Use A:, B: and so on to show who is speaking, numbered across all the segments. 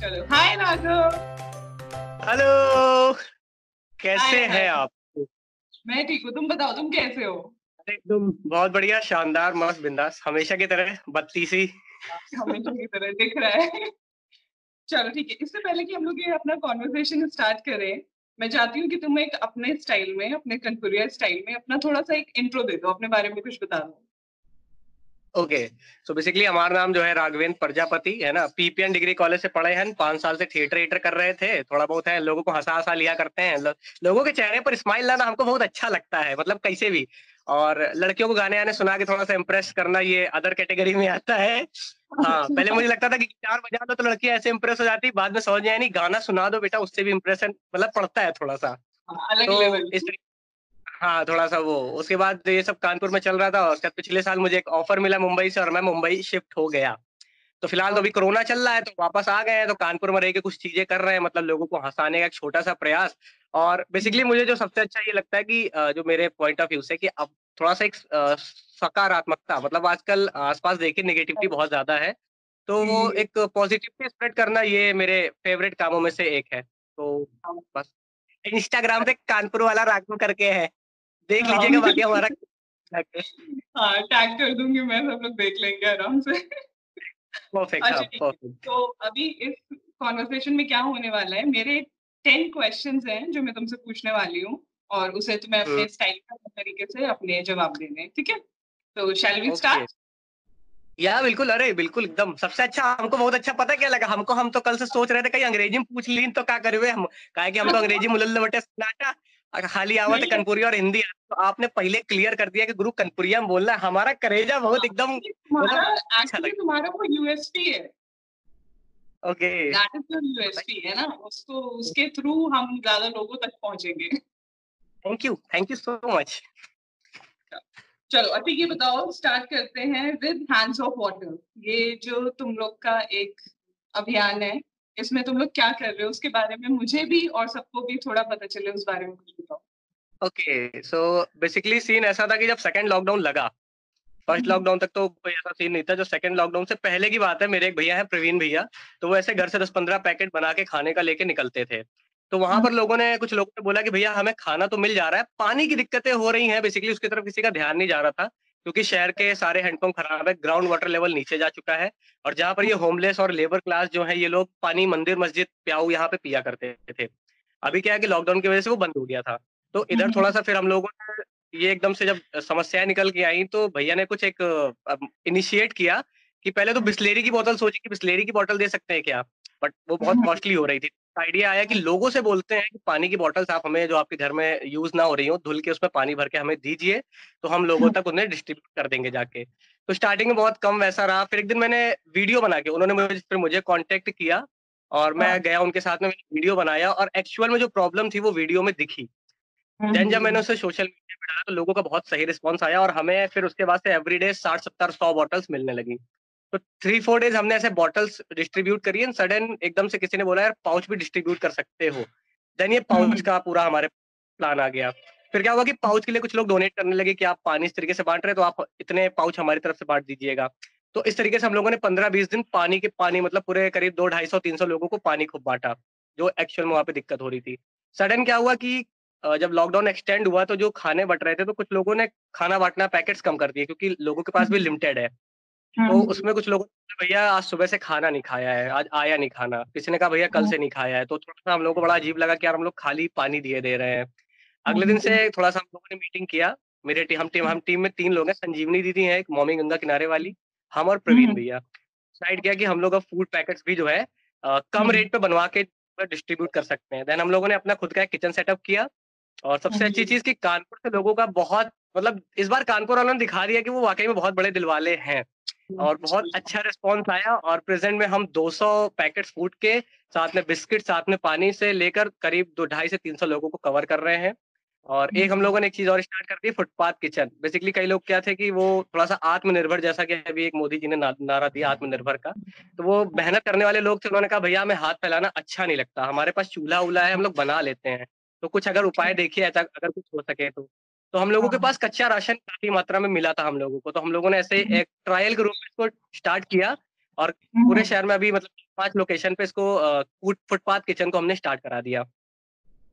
A: चलो हाय राघव।
B: हेलो। कैसे हैं आप?
A: मैं ठीक हूँ। तुम बताओ तुम कैसे हो?
B: एकदम बहुत बढ़िया शानदार मस्त बिंदास। हमेशा की तरह बत्ती सी
A: हमेशा की तरह दिख रहा है। चलो ठीक है। इससे पहले कि हम लोग ये अपना कॉन्वर्सेशन स्टार्ट करें मैं चाहती हूँ कि तुम एक अपने स्टाइल में अपने कनपुरिया स्टाइल में अपना थोड़ा सा एक इंट्रो दे दो। अपने बारे में कुछ बता दो।
B: ओके सो बेसिकली हमारा नाम जो है राघवेंद्र प्रजापति है ना? पीपीएन डिग्री कॉलेज से पढ़े हैं पाँच साल से थिएटर वेटर कर रहे थे। थोड़ा बहुत है लोगों को हंसा हंसा लिया करते हैं। लो, लोगों के चेहरे पर स्माइल लाना हमको बहुत अच्छा लगता है मतलब कैसे भी। और लड़कियों को गाने आने सुना के थोड़ा सा इम्प्रेस करना ये अदर कैटेगरी में आता है। हाँ पहले मुझे लगता था कि गिटार बजा दो तो लड़की ऐसे इम्प्रेस हो जाती बाद में समझ में नहीं गाना सुना दो बेटा उससे भी इम्प्रेशन मतलब पड़ता है थोड़ा सा। तो
A: लेवल
B: इस हाँ थोड़ा सा वो। उसके बाद ये सब कानपुर में चल रहा था उसके बाद पिछले साल मुझे एक ऑफ़र मिला मुंबई से और मैं मुंबई शिफ्ट हो गया। तो फ़िलहाल तो अभी कोरोना चल रहा है तो वापस आ गए हैं तो कानपुर में रह के कुछ चीज़ें कर रहे हैं मतलब लोगों को हंसाने का एक छोटा सा प्रयास। और बेसिकली मुझे जो सबसे अच्छा ये लगता है कि जो मेरे पॉइंट ऑफ़ व्यू से कि अब थोड़ा सा एक सकारात्मकता मतलब आजकल आसपास देखिए नेगेटिविटी बहुत ज़्यादा है तो वो। एक पॉजिटिविटी स्प्रेड करना ये मेरे फेवरेट कामों में से एक है। तो बस। इंस्टाग्राम पे कानपुर वाला राघव करके है। देख
A: हाँ,
B: लीजिएगा बाकी हमारा
A: हाँ टैग कर दूँगी मैं सब लोग देख लेंगे आराम से।
B: परफेक्ट
A: अच्छा
B: हाँ
A: तो अभी इस कॉन्वर्सेशन में क्या होने वाला है? मेरे टेन क्वेश्चंस हैं जो मैं तुमसे पूछने वाली हूँ और उसे तुम्हें अपने
B: हम्म।
A: स्टाइल का तरीके से अपने जवाब देने ठीक है? तो शैल वी स्टार्ट
B: या बिल्कुल अरे बिल्कुल एकदम। सबसे अच्छा हमको बहुत अच्छा पता क्या लगा? हमको हम तो कल से सोच रहे थे कहीं अंग्रेज़ी में पूछ ली तो क्या करे हम? काहे कि हम तो अंग्रेज़ी मुलल बटे खाली आवा तो कनपुरी और हिंदी तो आपने पहले क्लियर कर दिया कि गुरु कनपुरिया में बोलना है। हमारा करेजा बहुत एकदम
A: तुम्हारा
B: अच्छा
A: एक्चुअली
B: लगा
A: तुम्हारा वो यूएसपी है।
B: Okay
A: that is your USP है ना? उसको उसके थ्रू हम ज़्यादा लोगों तक पहुँचेंगे।
B: Thank you thank you so much
A: चलो अभी ये बताओ स्टार्ट करते हैं विद हैंड्स ऑफ़ वाटर ये जो तुम लोग का एक अभियान है इसमें तुम लोग क्या कर रहे हो? उसके बारे में मुझे भी और सबको भी थोड़ा पता चले उस बारे में कुछ बताओ।
B: ओके सो बेसिकली सीन ऐसा था कि जब सेकंड लॉकडाउन लगा फ़र्स्ट
A: हम्म,
B: लॉकडाउन तक तो कोई ऐसा सीन नहीं था। जो सेकंड लॉकडाउन से पहले की बात है मेरे एक भैया है प्रवीण भैया तो वो ऐसे घर से दस पंद्रह पैकेट बना के खाने का लेके निकलते थे। तो वहाँ
A: हम्म,
B: पर लोगों ने कुछ लोगों ने बोला कि भैया हमें खाना तो मिल जा रहा है पानी की दिक्कतें हो रही हैं बेसिकली उसकी तरफ़ किसी का ध्यान नहीं जा रहा था। क्योंकि शहर के सारे हैंडपंप खराब है ग्राउंड वाटर लेवल नीचे जा चुका है और जहाँ पर ये होमलेस और लेबर क्लास जो है ये लोग पानी मंदिर मस्जिद प्याऊ यहाँ पे पिया करते थे। अभी क्या है कि लॉकडाउन की वजह से वो बंद हो गया था। तो इधर
A: हम्म,
B: थोड़ा सा फिर हम लोगों ने ये एकदम से जब समस्याएँ निकल के आई तो भैया ने कुछ एक इनिशिएट किया कि पहले तो बिस्लेरी की बोतल सोची कि बिस्लेरी की बोतल दे सकते हैं क्या? बट वो बहुत
A: हम्म,
B: कॉस्टली हो रही थी। आइडिया आया कि लोगों से बोलते हैं कि पानी की बॉटल्स आप हमें जो आपके घर में यूज़ ना हो रही हो धुल के उसमें पानी भर के हमें दीजिए तो हम लोगों
A: हम्म,
B: तक उन्हें डिस्ट्रीब्यूट कर देंगे जाके। तो स्टार्टिंग में बहुत कम वैसा रहा फिर एक दिन मैंने वीडियो बना के उन्होंने मुझे फिर मुझे कांटेक्ट किया और मैं
A: हाँ,
B: गया उनके साथ में वीडियो बनाया और एक्चुअल में जो प्रॉब्लम थी वो वीडियो में दिखी।
A: हम्म,
B: देन जब
A: हम्म,
B: मैंने उसे सोशल मीडिया पे डाला तो लोगों का बहुत सही रिस्पॉन्स आया और हमें फिर उसके बाद से एवरीडे साठ सत्तर सौ बॉटल्स मिलने लगी। तो थ्री फोर डेज़ हमने ऐसे बॉटल्स डिस्ट्रीब्यूट करी एंड सडन एकदम से किसी ने बोला यार पाउच भी डिस्ट्रीब्यूट कर सकते हो। देन ये पाउच
A: हम्म,
B: का पूरा हमारे प्लान आ गया। फिर क्या हुआ कि पाउच के लिए कुछ लोग डोनेट करने लगे कि आप पानी इस तरीके से बांट रहे हैं तो आप इतने पाउच हमारी तरफ़ से बांट दीजिएगा। तो इस तरीके से हम लोगों ने पंद्रह बीस दिन पानी के पानी मतलब पूरे करीब दो ढाई सौ तीन सौ लोगों को पानी खूब बांटा जो एक्चुअल में वहाँ पे दिक्कत हो रही थी। सडन क्या हुआ कि जब लॉकडाउन एक्सटेंड हुआ तो जो खाने बट रहे थे तो कुछ लोगों ने खाना बांटना पैकेट्स कम कर दिए क्योंकि लोगों के पास भी लिमिटेड है। तो
A: हम्म,
B: उसमें कुछ लोगों ने बोला, भैया आज सुबह से खाना नहीं खाया है आज आया नहीं खाना। किसी ने कहा भैया कल
A: हम्म,
B: से नहीं खाया है। तो थोड़ा सा हम लोगों को बड़ा अजीब लगा कि यार हम लोग खाली पानी दिए दे रहे हैं। अगले दिन से थोड़ा सा हम लोगों ने मीटिंग किया। मेरे टी, हम टीम हम टीम में तीन लोग हैं संजीवनी दीदी है एक मॉमी गंगा किनारे वाली हम और प्रवीण भैया। डिसाइड किया कि हम लोग अब फ़ूड पैकेट्स भी जो है अ, कम रेट पे बनवा के डिस्ट्रीब्यूट कर सकते हैं। देन हम लोगों ने अपना खुद का एक किचन सेटअप किया और सबसे अच्छी चीज़ कि कानपुर से लोगों का बहुत मतलब इस बार कानपुर वालों ने दिखा दिया कि वो वाकई में बहुत बड़े दिलवाले हैं। और बहुत अच्छा रिस्पॉन्स आया और प्रेजेंट में हम 200 पैकेट फ़ूड के साथ में बिस्किट साथ में पानी से लेकर करीब दो ढाई से तीन सौ लोगों को कवर कर रहे हैं। और एक हम लोगों ने एक चीज़ और स्टार्ट कर दी फुटपाथ किचन बेसिकली कई लोग क्या थे कि वो थोड़ा सा आत्मनिर्भर जैसा कि अभी एक मोदी जी ने ना, नारा दिया आत्मनिर्भर का। तो वो मेहनत करने वाले लोग थे उन्होंने कहा भैया हमें हाथ फैलाना अच्छा नहीं लगता। हमारे पास चूल्हा उल्हा है हम लोग बना लेते हैं। तो कुछ अगर उपाय देखिए ऐसा अगर कुछ हो सके तो। तो हम लोगों के
A: हाँ,
B: पास कच्चा राशन काफ़ी मात्रा में मिला था हम लोगों को तो हम लोगों ने ऐसे
A: हम्म,
B: एक ट्रायल के रूप में इसको स्टार्ट किया और
A: हम्म,
B: पूरे शहर में अभी मतलब पाँच लोकेशन पे इसको फुटपाथ किचन को हमने स्टार्ट करा दिया।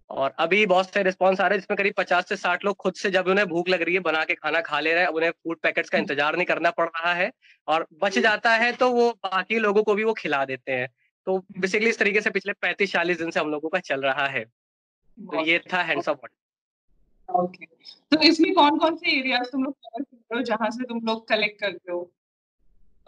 B: और अभी बहुत से रिस्पॉन्स आ रहे हैं जिसमें करीब पचास से साठ लोग खुद से जब उन्हें भूख लग रही है बना के खाना खा ले रहे हैं उन्हें फ़ूड पैकेट्स का इंतज़ार नहीं करना पड़ रहा है और बच जाता है तो वो बाकी लोगों को भी वो खिला देते हैं। तो बेसिकली इस तरीके से पिछले पैंतीस चालीस दिन से हम लोगों का चल रहा है। तो ये था हैंड्स ऑफ़
A: ओके तो इसमें कौन कौन से एरियाज़ तुम लोग कवर करते हो जहाँ से तुम लोग कलेक्ट करते हो?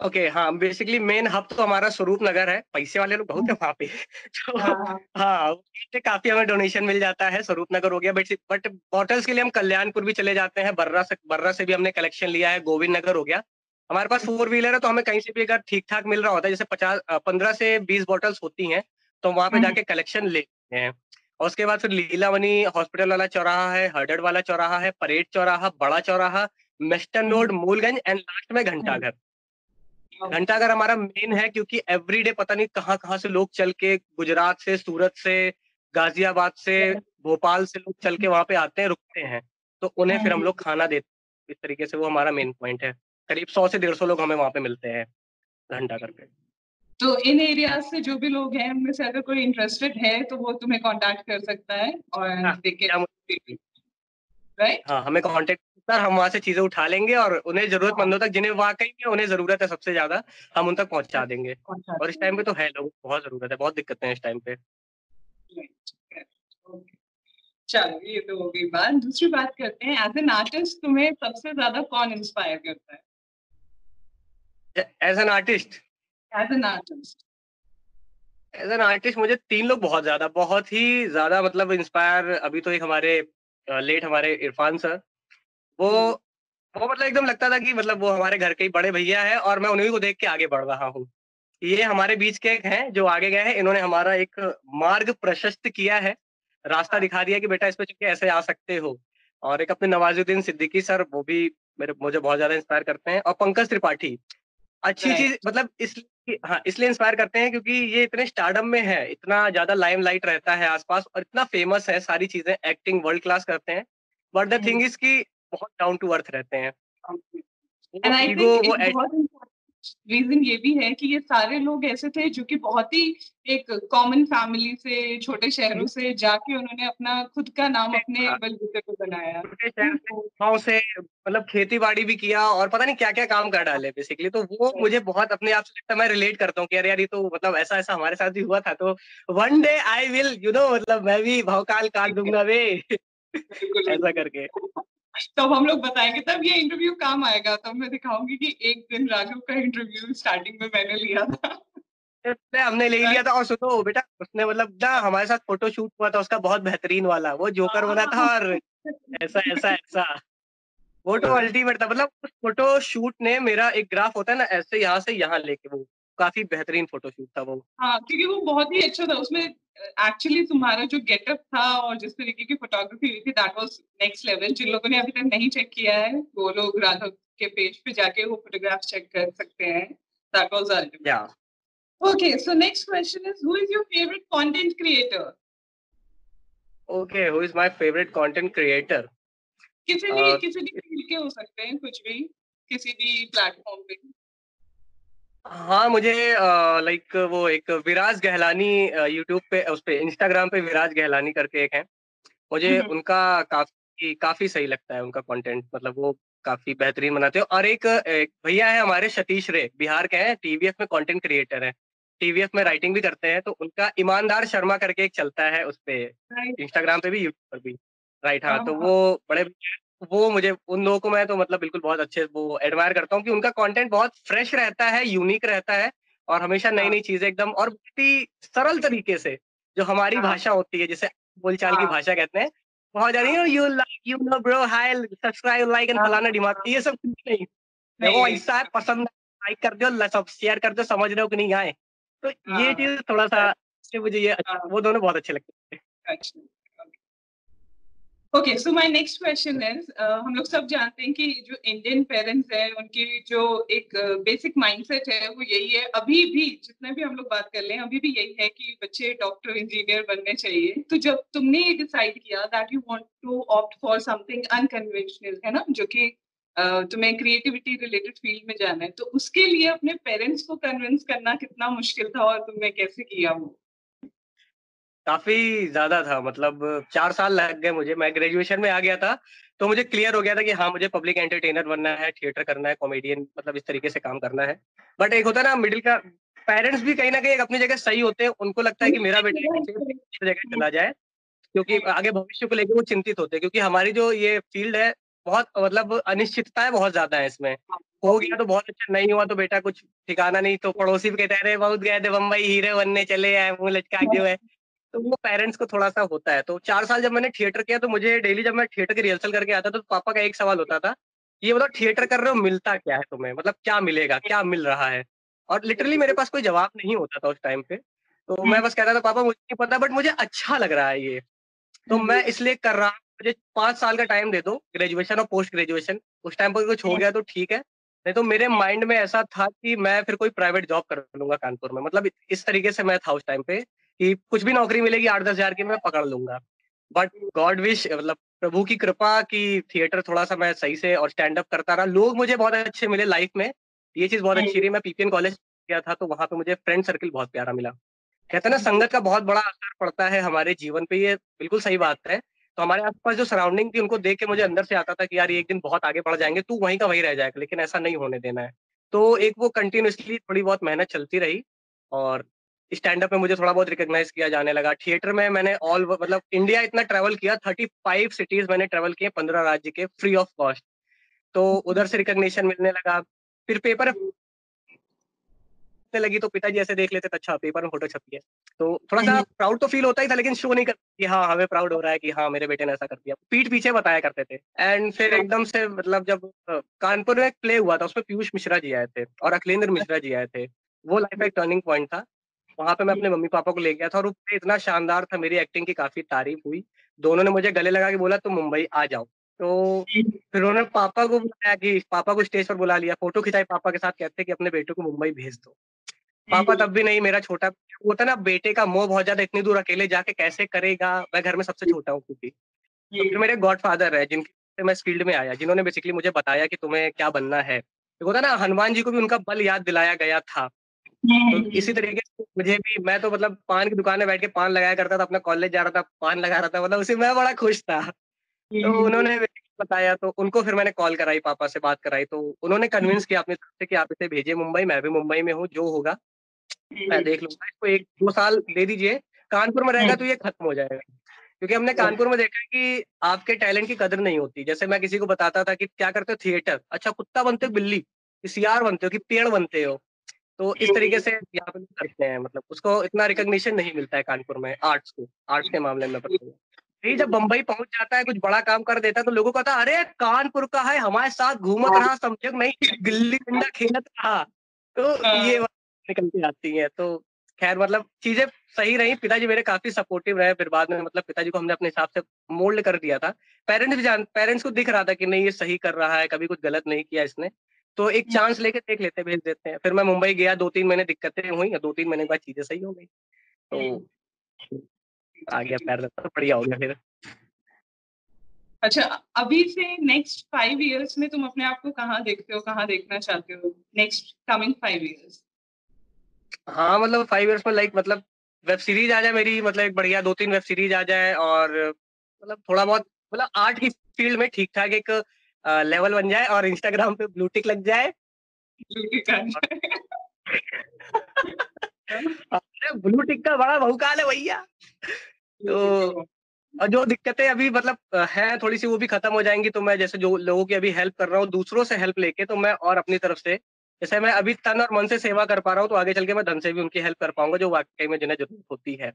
B: ओके okay, हाँ बेसिकली मेन हब तो हमारा स्वरूप नगर है। पैसे वाले लोग बहुत है वहाँ पे। तो हाँ, हाँ। काफ़ी हमें डोनेशन मिल जाता है स्वरूप नगर हो गया। बट बट बॉटल्स के लिए हम कल्याणपुर भी चले जाते हैं। बर्रा से बर्रा से भी हमने कलेक्शन लिया है। गोविंद नगर हो गया। हमारे पास फोर व्हीलर है तो हमें कहीं से भी अगर ठीक ठाक मिल रहा होता है जैसे पचास पंद्रह से बीस बॉटल्स होती हैं तो वहाँ पे हम्म। जाके कलेक्शन लेते हैं। और उसके बाद फिर लीलावनी हॉस्पिटल वाला चौराहा है हर्डर वाला चौराहा है Parade Chauraha Bada Chauraha Meston road Moolganj and last में घंटाघर। घंटाघर हमारा मेन है क्योंकि एवरीडे पता नहीं कहाँ कहाँ से लोग चल के गुजरात से सूरत से गाजियाबाद से भोपाल से लोग चल के वहाँ पे आते हैं रुकते हैं। तो उन्हें फिर हम लोग खाना देते हैं इस तरीके से वो हमारा मेन पॉइंट है। करीब सौ से डेढ़ सौ लोग हमें वहाँ पे मिलते हैं घंटाघर पे।
A: तो इन एरिया से जो भी लोग हैं उनमें से अगर कोई इंटरेस्टेड है तो वो तुम्हें कांटेक्ट कर सकता है और हाँ,
B: राइट हाँ हमें कांटेक्ट सर हम वहाँ से चीज़ें उठा लेंगे और उन्हें जरूरतमंदों तक जिन्हें वाकई में उन्हें ज़रूरत है सबसे ज़्यादा हम उन तक पहुँचा देंगे। और इस टाइम पे तो है लोगों को बहुत ज़रूरत है बहुत दिक्कतें हैं इस टाइम पे।
A: चलो ये तो हो गई बात। दूसरी बात करते हैं एज एन आर्टिस्ट तुम्हें सबसे ज़्यादा कौन इंस्पायर करता है?
B: As an artist
A: as an artist
B: as an artist मुझे तीन लोग बहुत ज़्यादा बहुत ही ज़्यादा मतलब इंस्पायर अभी तो एक हमारे लेट हमारे इरफान सर वो वो मतलब एकदम लगता था कि मतलब वो हमारे घर के ही बड़े भैया है और मैं उन्हीं को देख के आगे बढ़ रहा हूँ। ये हमारे बीच के हैं जो आगे गए हैं इन्होंने हमारा एक मार्ग प्रशस्त किया है। रास्ता दिखा दिया कि बेटा इस पे चुके ऐसे आ सकते हो। और एक अपने नवाजुद्दीन सिद्दीकी सर वो भी मेरे मुझे बहुत ज़्यादा इंस्पायर करते हैं। और पंकज त्रिपाठी अच्छी चीज़ मतलब हाँ इसलिए इंस्पायर करते हैं क्योंकि ये इतने स्टार्डम में है इतना ज़्यादा लाइम लाइट रहता है आसपास और इतना फ़ेमस है सारी चीज़ें एक्टिंग वर्ल्ड क्लास करते हैं। बट द थिंग इज़ की बहुत डाउन टू अर्थ रहते हैं।
A: रीजन ये भी है कि ये सारे लोग ऐसे थे जो कि बहुत ही एक कॉमन फैमिली से छोटे शहरों से जाके उन्होंने अपना खुद का नाम अपने हाँ। बलबूते को बनाया।
B: से मतलब खेती बाड़ी भी किया और पता नहीं क्या क्या काम कर डाले बेसिकली तो वो मुझे बहुत अपने आप से लगता है मैं रिलेट करता हूँ कि यार यार ये तो मतलब ऐसा ऐसा हमारे साथ भी हुआ था तो one day I will you know मतलब मैं भी भावकाल काट दूँगा वे। ऐसा करके।
A: तब हम लोग बताएँगे तब ये इंटरव्यू काम आएगा। तब मैं दिखाऊँगी कि एक दिन राघव का इंटरव्यू स्टार्टिंग में मैंने लिया था।
B: हमने ले लिया था और सुनो बेटा उसने मतलब ना हमारे साथ फ़ोटो शूट हुआ था उसका बहुत बेहतरीन वाला वो जोकर बना था और ऐसा ऐसा ऐसा। वो तो अल्टीमेट था मतलब उस फ़ोटो शूट ने मेरा एक ग्राफ होता है ना ऐसे यहाँ से यहाँ लेके वो। काफ़ी बेहतरीन फोटोशूट था वो।
A: हाँ क्योंकि वो बहुत ही अच्छा था। उसमें एक्चुअली तुम्हारा जो गेटअप था और जिस तरीके की फोटोग्राफी हुई थी दैट वाज नेक्स्ट लेवल जिन लोगों ने अभी तक नहीं चेक किया है वो लोग राघव के पेज पे जाके वो फोटोग्राफ चेक कर सकते हैं। दैट वाज अल्टीमेट या okay so next question is who is your favourite content creator
B: okay who is my favourite content creator
A: किसी भी uh, किसी भी फ़ील्ड के हो सकते हैं कुछ भी किसी भी प्लेटफॉर्म पे।
B: हाँ मुझे लाइक वो एक विराज गहलानी यूट्यूब पे उस पे इंस्टाग्राम पे विराज गहलानी करके एक है। मुझे उनका काफ़ी काफ़ी सही लगता है उनका कंटेंट मतलब वो काफ़ी बेहतरीन बनाते हैं। और एक, एक भैया है हमारे सतीश रे बिहार के हैं टीवीएफ में कंटेंट क्रिएटर है। टीवीएफ में राइटिंग भी करते हैं तो उनका ईमानदार शर्मा करके एक चलता है उस पे इंस्टाग्राम पे भी यूट्यूब पर भी। राइट हाँ, हाँ तो हाँ। वो बड़े वो मुझे उन लोगों को मैं तो मतलब बिल्कुल बहुत अच्छे वो एडमायर करता हूँ कि उनका कंटेंट बहुत फ्रेश रहता है यूनिक रहता है और हमेशा नई हाँ। नई चीज़ें एकदम और बहुत ही सरल तरीके से जो हमारी हाँ। भाषा होती है जैसे बोलचाल की हाँ। भाषा कहते हैं बहुत ज़्यादा you like you know bro hi subscribe like and फलाना दिमाग ये सब कुछ नहीं। वो ऐसा है पसंद लाइक कर दो सब शेयर कर दो समझ रहे हो कि नहीं आए। तो ये चीज़ थोड़ा सा मुझे ये वो दोनों बहुत अच्छे लगते हैं। अच्छा।
A: Okay so my next question is हम लोग सब जानते हैं कि जो इंडियन पेरेंट्स हैं उनकी जो एक बेसिक uh, माइंडसेट है वो यही है। अभी भी जितने भी हम लोग बात कर ले अभी भी यही है कि बच्चे डॉक्टर इंजीनियर बनने चाहिए। तो जब तुमने ये डिसाइड किया that you want to opt for something unconventional है ना? जो कि तुम्हें क्रिएटिविटी रिलेटेड फ़ील्ड में जाना है तो उसके लिए अपने पेरेंट्स को कन्विंस करना कितना मुश्किल था और तुमने कैसे किया वो?
B: काफ़ी ज़्यादा था मतलब चार साल लग गए मुझे। मैं ग्रेजुएशन में आ गया था तो मुझे क्लियर हो गया था कि हाँ मुझे पब्लिक एंटरटेनर बनना है थिएटर करना है कॉमेडियन मतलब इस तरीके से काम करना है। बट एक होता है ना मिडिल का पेरेंट्स भी कहीं ना कहीं अपनी जगह सही होते हैं उनको लगता है कि मेरा बेटा जगह चला जाए क्योंकि आगे भविष्य को लेकर वो चिंतित होते हैं क्योंकि हमारी जो ये फ़ील्ड है बहुत मतलब अनिश्चितताएँ बहुत ज़्यादा है इसमें। हो गया तो बहुत अच्छा नहीं हुआ तो बेटा कुछ ठिकाना नहीं तो पड़ोसी भी कहते हैं बहुत गए थे बम्बई हीरे बनने चले आए मुँह लचका जो है तो वो पेरेंट्स को थोड़ा सा होता है। तो चार साल जब मैंने थिएटर किया तो मुझे डेली जब मैं थिएटर की रिहर्सल करके आता तो पापा का एक सवाल होता था ये मतलब थिएटर कर रहे हो मिलता क्या है तुम्हें? मतलब क्या मिलेगा? क्या मिल रहा है? और लिटरली मेरे पास कोई जवाब नहीं होता था उस टाइम पे। तो मैं बस कहता था पापा मुझे नहीं पता बट मुझे अच्छा लग रहा है ये। तो मैं। इसलिए कर रहा हूँ मुझे पाँच साल का टाइम दे दो ग्रेजुएशन और पोस्ट ग्रेजुएशन उस टाइम पर कुछ हो। गया तो ठीक है। नहीं तो मेरे माइंड में ऐसा था कि मैं फिर कोई प्राइवेट जॉब कर लूँगा कानपुर में। मतलब इस तरीके से मैं था उस टाइम पे। कि कुछ भी नौकरी मिलेगी आठ दस हज़ार की मैं पकड़ लूँगा। बट गॉड विश मतलब प्रभु की कृपा की थिएटर थोड़ा सा मैं सही से और स्टैंड अप करता रहा। लोग मुझे बहुत अच्छे मिले लाइफ में। ये चीज़ बहुत अच्छी रही। मैं पीपीएन कॉलेज गया था तो वहाँ पे मुझे फ्रेंड सर्किल बहुत प्यारा मिला। कहते हैं ना संगत का बहुत बड़ा असर पड़ता है हमारे जीवन पे ये बिल्कुल सही बात है। तो हमारे आसपास जो सराउंडिंग थी उनको देख के मुझे अंदर से आता था कि यार एक दिन बहुत आगे बढ़ जाएँगे तू वहीं का वहीं रह जाएगा लेकिन ऐसा नहीं होने देना है। तो एक वो कंटिन्यूसली थोड़ी बहुत मेहनत चलती रही और स्टैंड अप में मुझे थोड़ा बहुत रिकॉग्नाइज किया जाने लगा। थिएटर में मैंने ऑल मतलब इंडिया इतना ट्रैवल किया थर्टी फाइव सिटीज़ मैंने ट्रैवल किए पंद्रह राज्य के फ्री ऑफ़ कॉस्ट तो उधर से रिकॉग्निशन मिलने लगा। फिर पेपर लगी तो पिताजी ऐसे देख लेते अच्छा पेपर में फ़ोटो छपी है। तो थोड़ा सा प्राउड तो फील होता ही था लेकिन शो नहीं करती कि हाँ हमें प्राउड हो रहा है कि हाँ मेरे बेटे ने ऐसा कर दिया। पीठ पीछे बताया करते थे। एंड फिर एकदम से मतलब जब कानपुर में एक प्ले हुआ था उसमें पीयूष मिश्रा जी आए थे और अखिलेंद्र मिश्रा जी आए थे। वो लाइफ एक टर्निंग पॉइंट था। वहाँ पे मैं अपने मम्मी पापा को ले गया था और वो इतना शानदार था मेरी एक्टिंग की काफ़ी तारीफ़ हुई। दोनों ने मुझे गले लगा के बोला तुम मुंबई आ जाओ। तो फिर उन्होंने पापा को बुलाया कि पापा को स्टेज पर बुला लिया फ़ोटो खिंचाई पापा के साथ कहते कि अपने बेटे को मुंबई भेज दो। पापा तब भी नहीं मेरा छोटा होता ना बेटे का मोह बहुत ज़्यादा इतनी दूर अकेले जाके कैसे करेगा? मैं घर में सबसे छोटा हूँ क्योंकि तो फिर मेरे गॉड फादर है जिनके मैं इस फ़ील्ड में आया जिन्होंने बेसिकली मुझे बताया कि तुम्हें क्या बनना है। होता ना हनुमान जी को भी उनका बल याद दिलाया गया था। तो इसी तरीके से मुझे भी मैं तो मतलब पान की दुकान में बैठ के पान लगाया करता था अपना कॉलेज जा रहा था पान लगा रहा था मतलब उसे मैं बड़ा खुश था। तो उन्होंने बताया तो उनको फिर मैंने कॉल कराई पापा से बात कराई तो उन्होंने कन्विंस किया अपने तरफ़ से कि आप इसे भेजिए मुंबई मैं भी मुंबई में हूँ जो होगा मैं देख लूँगा इसको एक दो साल दे दीजिए कानपुर में रहेगा तो ये खत्म हो जाएगा। क्योंकि हमने कानपुर में देखा कि आपके टैलेंट की कदर नहीं होती जैसे मैं किसी को बताता था कि क्या करते हो थिएटर अच्छा कुत्ता बनते हो बिल्ली कि सियार बनते हो कि पेड़ बनते हो तो इस तरीके से यहाँ पे करते हैं मतलब उसको इतना रिकॉग्निशन नहीं मिलता है कानपुर में आर्ट्स को आर्ट्स के मामले में यही जब बम्बई पहुँच जाता है कुछ बड़ा काम कर देता है तो लोगों को कहता अरे कानपुर का है हमारे साथ घूमत रहा समझो नहीं गिल्ली डंडा खेलत रहा। तो हाँ। ये निकल के आती है तो खैर मतलब चीज़ें सही रही पिताजी मेरे काफ़ी सपोर्टिव रहे फिर बाद में मतलब पिताजी को हमने अपने हिसाब से मोल्ड कर दिया था। पेरेंट्स भी जान पेरेंट्स को दिख रहा था कि नहीं ये सही कर रहा है कभी कुछ गलत नहीं किया इसने। तो एक चांस लेके देख लेते भेज देते हैं। फिर मैं मुंबई गया दो तीन महीने दिक्कतें हुई दो तीन महीने के बाद चीज़ें सही हो गई। तो आ गया पैर तो बढ़िया हो गया फिर
A: अच्छा अभी से नेक्स्ट फाइव इयर्स में तुम अपने आप को कहाँ देखते हो कहाँ देखना चाहते हो? नेक्स्ट कमिंग फाइव इयर्स
B: हाँ मतलब फाइव इयर्स में लाइक मतलब वेब सीरीज़ आ जाए मेरी मतलब एक बढ़िया दो तीन वेब सीरीज़ आ जाए और मतलब थोड़ा बहुत मतलब आर्ट की फ़ील्ड में ठीक ठाक एक लेवल बन जाए और इंस्टाग्राम पे ब्लू टिक लग जाए। ब्लू टिक का बड़ा बहुकाल है भैया। तो और जो दिक्कतें अभी मतलब है थोड़ी सी वो भी खत्म हो जाएँगी तो मैं जैसे जो लोगों की अभी हेल्प कर रहा हूँ, दूसरों से हेल्प लेके तो मैं और अपनी तरफ़ से, जैसे मैं अभी तन और मन से सेवा कर पा रहा हूँ तो आगे चल के मैं धन से भी उनकी हेल्प कर पाऊँगा, जो वाकई में जिन्हें ज़रूरत होती है,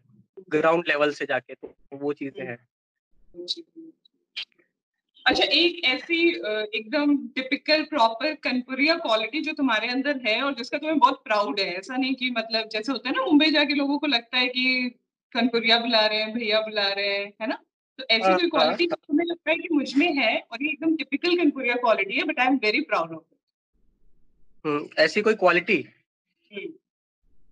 B: ग्राउंड लेवल से जाके तो वो चीज़ें हैं।
A: अच्छा एक ऐसी एकदम टिपिकल प्रॉपर कनपुरिया क्वालिटी जो तुम्हारे अंदर है और जिसका तुम्हें बहुत प्राउड है ऐसा नहीं कि मतलब जैसे होता है ना मुंबई जाके लोगों को लगता है कि कनपुरिया बुला रहे हैं भैया बुला रहे हैं है ना तो ऐसी कोई क्वालिटी हाँ। तुम्हें लगता है कि मुझमें है और ये एकदम टिपिकल कनपुरिया क्वालिटी है but I am very proud of
B: it ऐसी कोई क्वालिटी।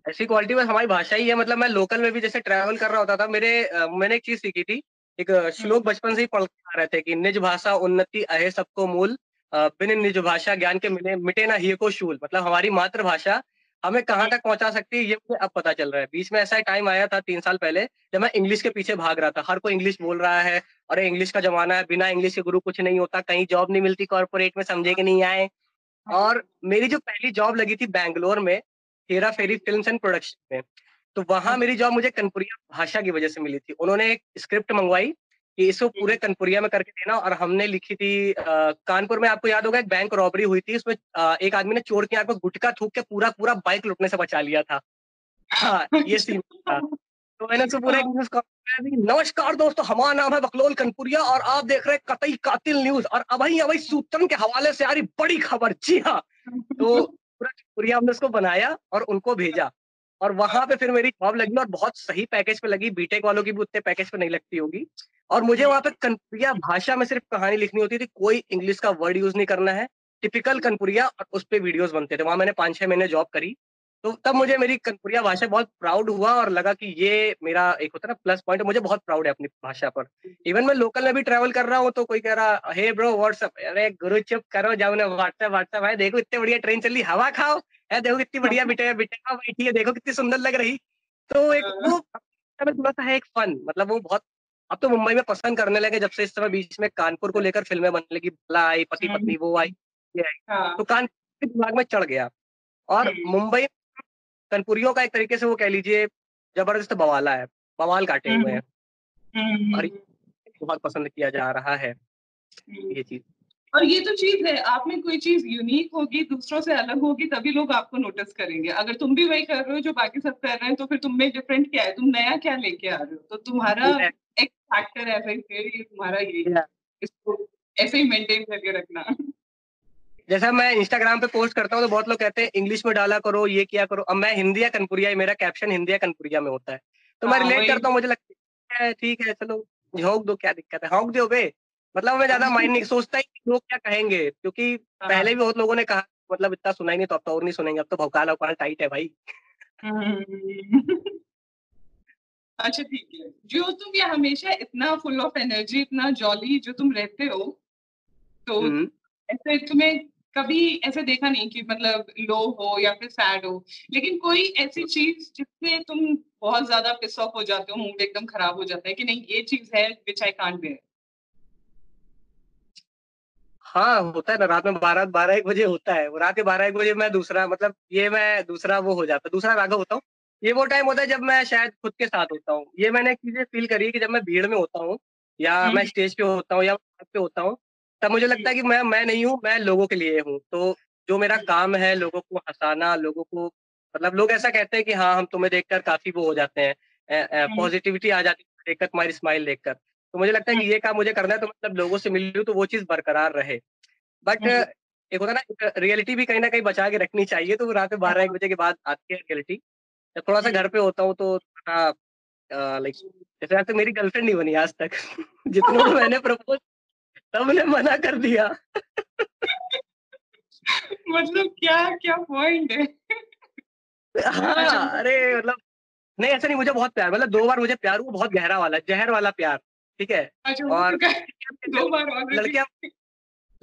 B: ऐसी क्वालिटी बस हमारी भाषा ही है मतलब मैं लोकल में भी जैसे ट्रैवल कर रहा होता था मेरे मैंने एक चीज़ सीखी थी एक श्लोक बचपन से ही पढ़ आ रहे थे कि निज भाषा उन्नति अहे सबको मूल बिन निज भाषा ज्ञान के मिले मिटे ना ही को शूल। मतलब हमारी मातृभाषा हमें कहाँ तक पहुँचा सकती है ये मुझे अब पता चल रहा है। बीच में ऐसा टाइम आया था तीन साल पहले जब मैं इंग्लिश के पीछे भाग रहा था। हर कोई इंग्लिश बोल रहा है अरे इंग्लिश का जमाना है बिना इंग्लिश के गुरु कुछ नहीं होता कहीं जॉब नहीं मिलती कॉर्पोरेट में समझे कि नहीं आए। और मेरी जो पहली जॉब लगी थी बैंगलोर में Hera Pheri film and production में। तो वहाँ मेरी जॉब मुझे कनपुरिया भाषा की वजह से मिली थी। उन्होंने एक स्क्रिप्ट मंगवाई कि इसको पूरे कनपुरिया में करके देना और हमने लिखी थी आ, कानपुर में आपको याद होगा एक बैंक रॉबरी हुई थी उसमें आ, एक आदमी ने चोर की आँख में गुटका थूक के पूरा पूरा बाइक लुटने से बचा लिया था। हाँ ये सीन था। तो मैंने उसको पूरा नमस्कार दोस्तों हमारा नाम है बकलोल कनपुरिया और आप देख रहे हैं कतई कातिल न्यूज़ और अभई अभई सूत्रन के हवाले से आ रही बड़ी खबर। जी हाँ। तो पूरा कनपुरिया हमने उसको बनाया और उनको भेजा। और वहाँ पे फिर मेरी जॉब लगी और बहुत सही पैकेज पे लगी। बीटेक वालों की भी उतने पैकेज पे नहीं लगती होगी। और मुझे वहाँ पे कनपुरिया भाषा में सिर्फ़ कहानी लिखनी होती थी, कोई इंग्लिश का वर्ड यूज़ नहीं करना है। टिपिकल कनपुरिया और उस पर वीडियोज़ बनते थे। वहाँ मैंने पाँच छह महीने जॉब करी। तो तब मुझे मेरी कनपुरिया भाषा बहुत प्राउड हुआ और लगा कि ये मेरा एक होता ना प्लस पॉइंट मुझे बहुत प्राउड है अपनी भाषा पर। इवन मैं लोकल में भी ट्रैवल कर रहा हूँ तो कोई कह रहा हे ब्रो व्हाट्सअप अरे गुरु चुप करो, जाओ ना व्हाट्सएप व्हाट्सएप है देखो, इतने बढ़िया ट्रेन चली हवा खाओ। है देखो कितनी बढ़िया बिटे बिटे बैठी है देखो कितनी सुंदर लग रही। तो एक वो थोड़ा सा है एक फन मतलब वो बहुत अब तो मुंबई में पसंद करने लगे जब से इस समय बीच में कानपुर को लेकर फ़िल्में बनने लगी भला आई पति पत्नी वो आई ये आई। हाँ। तो कानपुर दिमाग में चढ़ गया। और मुंबई कनपुरियों का एक तरीके से वो कह लीजिए ज़बरदस्त बवाला है बवाल काटे हुए हैं। और बहुत पसंद किया जा रहा है ये चीज़।
A: और ये तो चीज़ है आप में कोई चीज़ यूनिक होगी दूसरों से अलग होगी तभी लोग आपको नोटिस करेंगे। अगर तुम भी वही कर रहे हो जो बाकी सब कर रहे हैं तो फिर तुम में डिफरेंट क्या है? तुम नया क्या लेके आ रहे हो? तो तुम्हारा एक फैक्टर ऐसा ही ये तुम्हारा ये इसको ऐसे ही मेंटेन करके रखना।
B: जैसा मैं इंस्टाग्राम पे पोस्ट करता हूँ तो बहुत लोग कहते हैं इंग्लिश में डाला करो ये किया करो। अब मैं हिंदी या कनपुरिया मेरा कैप्शन हिंदी या कनपुरिया में होता है। तो मैं रिलेट हाँ, करता हूँ मुझे लगता है ठीक है चलो झोंक दो क्या दिक्कत है? हॉक दो बे। मतलब मैं ज़्यादा माइंड नहीं सोचता ही लोग क्या कहेंगे? क्योंकि हाँ। पहले भी बहुत लोगों ने कहा मतलब इतना सुना ही नहीं तो अब तो और नहीं सुनेंगे अब तो भौकाल वौकाल टाइट है भाई।
A: अच्छा ठीक है। जो तुम ये हमेशा इतना फुल ऑफ़ एनर्जी इतना जॉली जो तुम रहते हो तो हम्म। ऐसे तुम्हें कभी ऐसे देखा नहीं कि मतलब लो हो या फिर सैड हो? लेकिन कोई ऐसी चीज़ जिससे तुम बहुत ज़्यादा पिस ऑफ़ हो जाते हो मूड एकदम खराब हो जाता है कि नहीं ये चीज़ है विच आई कांट बेयर
B: हाँ होता है ना रात में बारह बारह एक बजे होता है। रात के बारह एक बजे मैं दूसरा मतलब ये मैं दूसरा वो हो जाता दूसरा राघव होता हूँ। ये वो टाइम होता है जब मैं शायद खुद के साथ होता हूँ। ये मैंने एक चीज़ें फील करी है कि जब मैं भीड़ में होता हूँ या हम्म। मैं स्टेज पे होता हूँ या पे होता हूँ तब मुझे लगता है कि मैं मैं नहीं हूँ मैं लोगों के लिए हूँ। तो जो मेरा काम है लोगों को हंसाना लोगों को मतलब लोग ऐसा कहते हैं कि हाँ हम तुम्हें देखकर काफ़ी वो हो जाते हैं पॉजिटिविटी हम्म। आ जाती है देखकर तुम्हारी स्माइल देखकर। तो मुझे लगता है कि ये काम मुझे करना है तो मतलब लोगों से मिल रही तो वो चीज़ बरकरार रहे। बट एक होता है ना रियलिटी भी कहीं ना कहीं बचा के रखनी चाहिए तो रात में बारह एक बजे के बाद आती है रियलिटी। जब थोड़ा सा घर पे होता हूँ तो लाइक जैसे आज तक मेरी गर्लफ्रेंड नहीं बनी आज तक। जितने मैंने प्रपोज तब ने मना कर दिया।
A: मतलब क्या क्या पॉइंट है?
B: हाँ अरे मतलब नहीं ऐसा नहीं मुझे बहुत प्यार मतलब दो बार मुझे प्यार हुआ बहुत गहरा वाला जहर वाला प्यार। ठीक है? अच्छा, और दो बार लड़कियाँ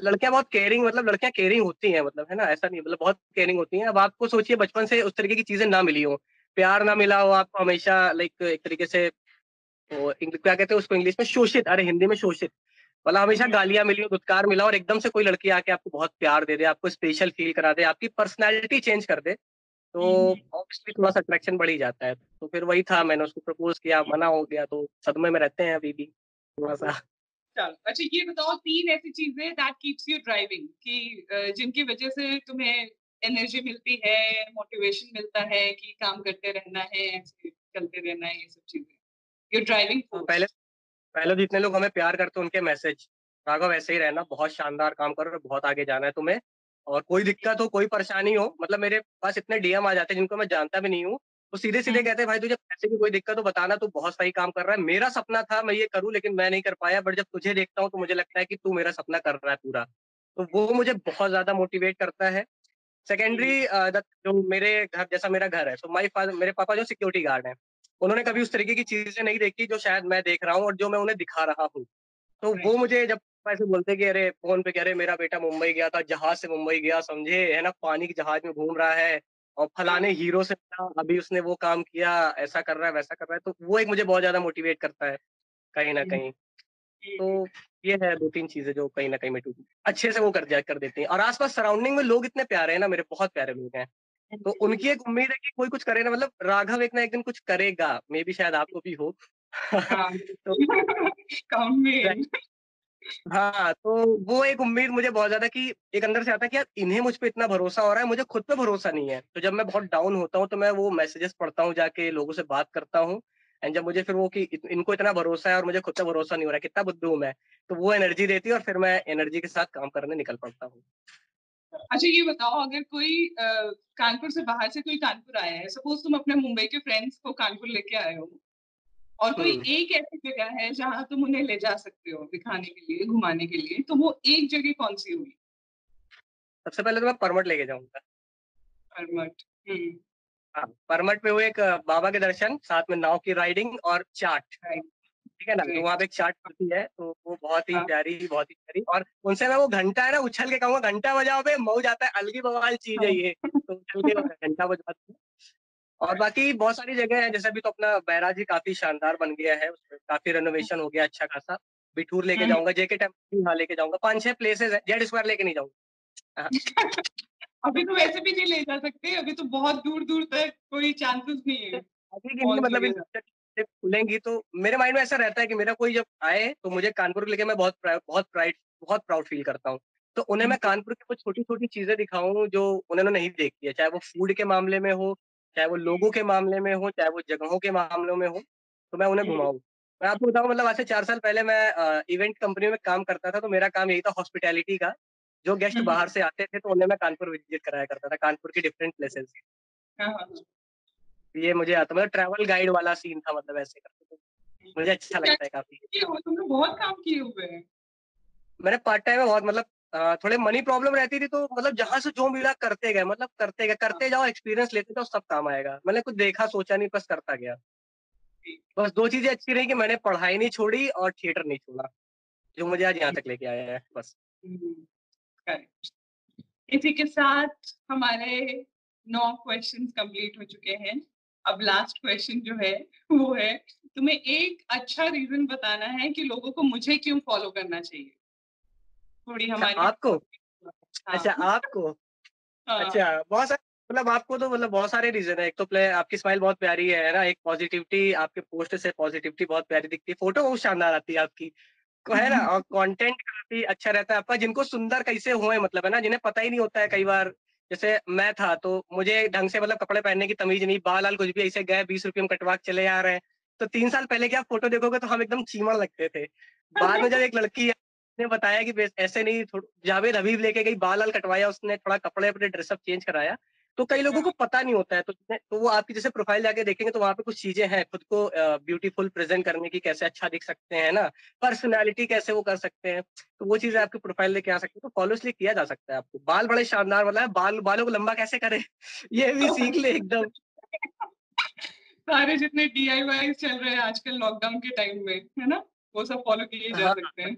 B: लड़कियाँ बहुत केयरिंग मतलब लड़कियाँ केयरिंग होती हैं मतलब है ना? ऐसा नहीं मतलब बहुत केयरिंग होती हैं। अब आपको सोचिए बचपन से उस तरीके की चीज़ें ना मिली हो। प्यार ना मिला हो आपको हमेशा लाइक एक तरीके से क्या कहते हैं उसको इंग्लिश में? शोषित। अरे हिंदी में शोषित। मतलब हमेशा हम्म। गालियाँ मिली हो दुत्कार मिला और एकदम से कोई लड़की आके आपको बहुत प्यार दे दे आपको स्पेशल फील करा दे आपकी पर्सनैलिटी चेंज कर दे तो ऑब्वियसली हम्म। थोड़ा सा अट्रैक्शन बढ़ ही जाता है। तो फिर वही था मैंने उसको प्रपोज किया मना हो गया तो सदमे में रहते हैं अभी भी। थोड़ा सा
A: चलो अच्छा ये बताओ तीन ऐसी चीज़ें दैट कीप्स यू ड्राइविंग कि जिनकी वजह से तुम्हें एनर्जी मिलती है मोटिवेशन मिलता है कि काम करते रहना है चलते रहना है ये सब चीज़ें। यू ड्राइविंग
B: पहले पहले जितने लोग हमें प्यार करते हैं उनके मैसेज राघव ऐसे ही रहना बहुत शानदार काम करो बहुत आगे जाना है तुम्हें। और कोई दिक्कत हो कोई परेशानी हो मतलब मेरे पास इतने डीएम आ जाते हैं जिनको मैं जानता भी नहीं हूँ। तो सीधे सीधे कहते हैं भाई तुझे पैसे की कोई दिक्कत हो बताना तू बहुत सही काम कर रहा है। मेरा सपना था मैं ये करूँ लेकिन मैं नहीं कर पाया। बट जब तुझे देखता हूँ तो मुझे लगता है कि तू मेरा सपना कर रहा है पूरा। तो वो मुझे बहुत ज़्यादा मोटिवेट करता है। सेकेंडरी जो। मेरे घर जैसा मेरा घर है तो माई फादर मेरे पापा जो सिक्योरिटी गार्ड है उन्होंने कभी उस तरीके की चीज़ें नहीं देखी जो शायद मैं देख रहा हूँ और जो मैं उन्हें दिखा रहा हूँ। तो वो मुझे जब ऐसे बोलते कि अरे फ़ोन पे कह रहे मेरा बेटा मुंबई गया था जहाज़ से मुंबई गया समझे है ना पानी के जहाज़ में घूम रहा है और फलाने हीरो से मिला अभी उसने वो काम किया ऐसा कर रहा है वैसा कर रहा है तो वो एक मुझे बहुत ज़्यादा मोटिवेट करता है कहीं ना कहीं। तो ये है दो तीन चीज़ें जो कहीं ना कहीं मैं अच्छे से वो कर जा कर देती हैं। और आसपास सराउंडिंग में लोग इतने प्यारे हैं ना मेरे बहुत प्यारे लोग हैं। तो उनकी एक उम्मीद है कि कोई कुछ करे ना मतलब राघव एक ना एक दिन कुछ करेगा मे भी शायद आपको भी हो। हाँ, तो हाँ, तो वो एक उम्मीद मुझे बहुत ज़्यादा कि एक अंदर से आता है कि यार इन्हें मुझ पे इतना भरोसा हो रहा है, मुझे खुद पे भरोसा नहीं है। तो जब मैं बहुत डाउन होता हूँ, तो मैं वो मैसेजेस पढ़ता हूँ जाके, लोगों से बात करता हूँ एंड जब मुझे फिर वो कि इनको इतना भरोसा है और मुझे खुद पे भरोसा नहीं हो रहा है, कितना बुद्धू हूँ मैं, तो वो एनर्जी देती है और फिर मैं एनर्जी के साथ काम करने निकल पड़ता हूँ।
A: अच्छा ये बताओ अगर कोई कानपुर से बाहर से कोई कानपुर आया है, सपोज़ तुम अपने मुंबई के फ्रेंड्स को कानपुर लेके आए हो और कोई एक ऐसी जगह है जहाँ तुम उन्हें ले जा सकते हो दिखाने के लिए, घुमाने के लिए, तो वो एक जगह कौन-सी होगी?
B: सबसे पहले तो मैं परमट लेके जाऊँगा
A: परमट, हाँ,
B: परमट में वो एक बाबा के दर्शन, साथ में नाव की राइडिंग और चाट। ठीक है ना? तो वहाँ पे एक चाट मिलती है, तो वो बहुत ही हाँ। प्यारी, बहुत ही प्यारी और उनसे मैं वो घंटा है ना उछल के कहूँगा घंटा बजाओ बे, मऊ जाता है, अलग ही बवाल चीज़ है ये। तो उछल के घंटा बजवाते हैं। और बाकी बहुत सारी जगह है जैसे अभी तो अपना बैराज ही काफ़ी शानदार बन गया है उसमें काफ़ी रेनोवेशन हो गया अच्छा खासा। बिठूर लेके हम्म। जाऊँगा जेके टेंपल हाँ लेके जाऊँगा पाँच छह प्लेसेस है जेड स्क्वायर लेके नहीं जाऊँगा। हाँ।
A: अभी तो वैसे भी नहीं ले जा सकते अभी तो बहुत दूर दूर तक कोई चांसेस नहीं है।
B: अभी मतलब खुलेंगी तो मेरे माइंड में ऐसा रहता है कि मेरा कोई जब आए तो मुझे कानपुर लेके मैं बहुत बहुत प्राइड बहुत प्राउड फील करता हूँ। तो उन्हें मैं कानपुर की कुछ छोटी छोटी चीज़ें दिखाऊँ जो उन्होंने नहीं देखी है चाहे वो फ़ूड के मामले में हो चाहे वो लोगों के मामले में हो, चाहे वो जगहों के मामलों में हो, तो मैं उन्हें घुमाऊँ। मैं आपको बताऊँ मतलब आज से 4 साल पहले मैं इवेंट कंपनी में काम करता था, तो मेरा काम यही था हॉस्पिटैलिटी का। जो गेस्ट बाहर से आते थे, तो उन्हें मैं कानपुर विज़िट कराया करता था, कानपुर की डिफरेंट प्लेसेस। हाँ, हाँ, हाँ। ये मुझे आता मतलब ट्रैवल गाइड वाला सीन था मतलब ऐसे करते थे। मुझे अच्छा लगता है काफ़ी।
A: तुमने बहुत काम किए हुए हैं।
B: मैंने पार्ट टाइम में बहुत मतलब थोड़े मनी प्रॉब्लम रहती थी तो मतलब जहाँ से जो मिला करते गए मतलब करते गए करते जाओ एक्सपीरियंस लेते जाओ सब काम आएगा। मैंने कुछ देखा सोचा नहीं बस करता गया। बस दो चीज़ें अच्छी रही कि मैंने पढ़ाई नहीं छोड़ी और थिएटर नहीं छोड़ा जो मुझे आज यहाँ तक लेके आया है बस।
A: हम्म, इसी के साथ हमारे नौ क्वेश्चन कंप्लीट हो चुके हैं। अब लास्ट क्वेश्चन जो है वो है तुम्हें एक अच्छा रीजन बताना है कि लोगों को मुझे क्यों फॉलो करना चाहिए? थोड़ी अच्छा, हमारी
B: आपको? हाँ। अच्छा आपको? हाँ। अच्छा बहुत सारे मतलब आपको तो मतलब बहुत सारे रीजन है। एक तो प्ले आपकी स्माइल बहुत प्यारी है ना? एक पॉजिटिविटी आपके पोस्ट से पॉजिटिविटी बहुत प्यारी दिखती है। फ़ोटो बहुत शानदार आती है आपकी। तो है ना? और कंटेंट काफ़ी अच्छा रहता है आपका। जिनको सुंदर कैसे हुए मतलब है ना? जिन्हें पता ही नहीं होता है कई बार। जैसे मैं था तो मुझे ढंग से मतलब कपड़े पहनने की तमीज नहीं बाल आल कुछ भी ऐसे गए बीस रुपये में कटवा के चले आ रहे हैं। तो तीन साल पहले की आप फ़ोटो देखोगे तो हम एकदम चीमड़ लगते थे। बाद में जब एक लड़की ने बताया कि ऐसे नहीं जावेद हबीब लेके गई बाल वाल कटवाया उसने थोड़ा कपड़े अपने ड्रेसअप चेंज कराया। तो कई लोगों को पता नहीं होता है तो तो वो आपकी जैसे प्रोफ़ाइल जाके देखेंगे तो वहाँ पे कुछ चीज़ें हैं खुद को ब्यूटीफुल प्रेजेंट करने की कैसे अच्छा दिख सकते हैं ना? पर्सनैलिटी कैसे वो कर सकते हैं? तो वो चीज़ें आपकी प्रोफ़ाइल लेके आ सकते हैं तो फॉलो इसलिए किया जा सकता है आपको। बाल बड़े शानदार वाला है बाल बालों को लंबा कैसे करे? ये भी सीख ले एकदम।
A: सारे जितने डीआईवाई चल रहे हैं आजकल लॉकडाउन के टाइम में है ना? वो सब फॉलो किए जा हाँ, सकते हैं।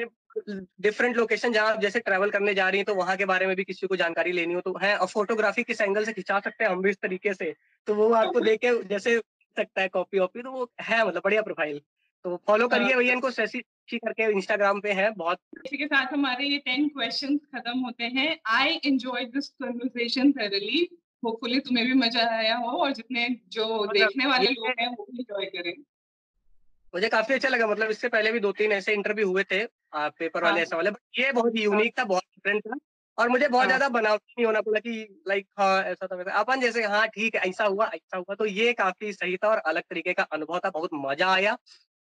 B: डिफरेंट लोकेशन जहाँ आप जैसे ट्रैवल करने जा रही है तो वहाँ के बारे में भी किसी को जानकारी लेनी हो तो है और फोटोग्राफी किस एंगल से खिंचा सकते हैं हम भी इस तरीके से तो वो आपको देख के जैसे सकता है कॉपी वॉपी तो वो है मतलब बढ़िया प्रोफ़ाइल तो फॉलो हाँ। करिए भैया इनको सैसी करके इंस्टाग्राम पे है बहुत
A: इसी के साथ हमारे ये टेन क्वेश्चन खत्म होते हैं। I enjoy this conversation thoroughly hopefully तुम्हें भी मज़ा आया हो और जितने जो देखने वाले लोग हैं वो भी एंजॉय करें।
B: मुझे काफ़ी अच्छा लगा मतलब इससे पहले भी दो तीन ऐसे इंटरव्यू हुए थे आ, पेपर वाले हाँ। ऐसा वाले बट ये बहुत यूनिक था बहुत डिफरेंट था और मुझे बहुत हाँ। ज़्यादा बनावटी नहीं होना पड़ा कि लाइक हाँ ऐसा था वैसा अपन जैसे हाँ ठीक है ऐसा हुआ ऐसा हुआ तो ये काफ़ी सही था और अलग तरीके का अनुभव था बहुत मज़ा आया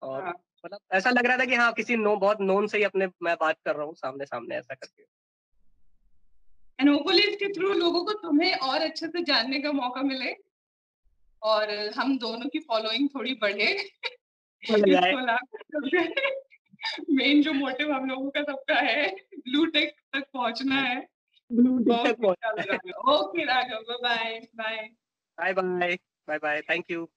B: और हाँ। मतलब ऐसा लग रहा था कि हाँ किसी नो बहुत नोन से ही अपने मैं बात कर रहा हूँ सामने सामने ऐसा करके
A: एंड के थ्रू लोगों को तुम्हें और अच्छे से जानने का मौका मिले और हम दोनों की फॉलोइंग थोड़ी बढ़े मेन जो मोटिव हम लोगों का सबका है ब्लू टेक तक पहुँचना है। ब्लू टेक तक पहुँचना okay Raghav bye bye
B: bye bye bye bye thank you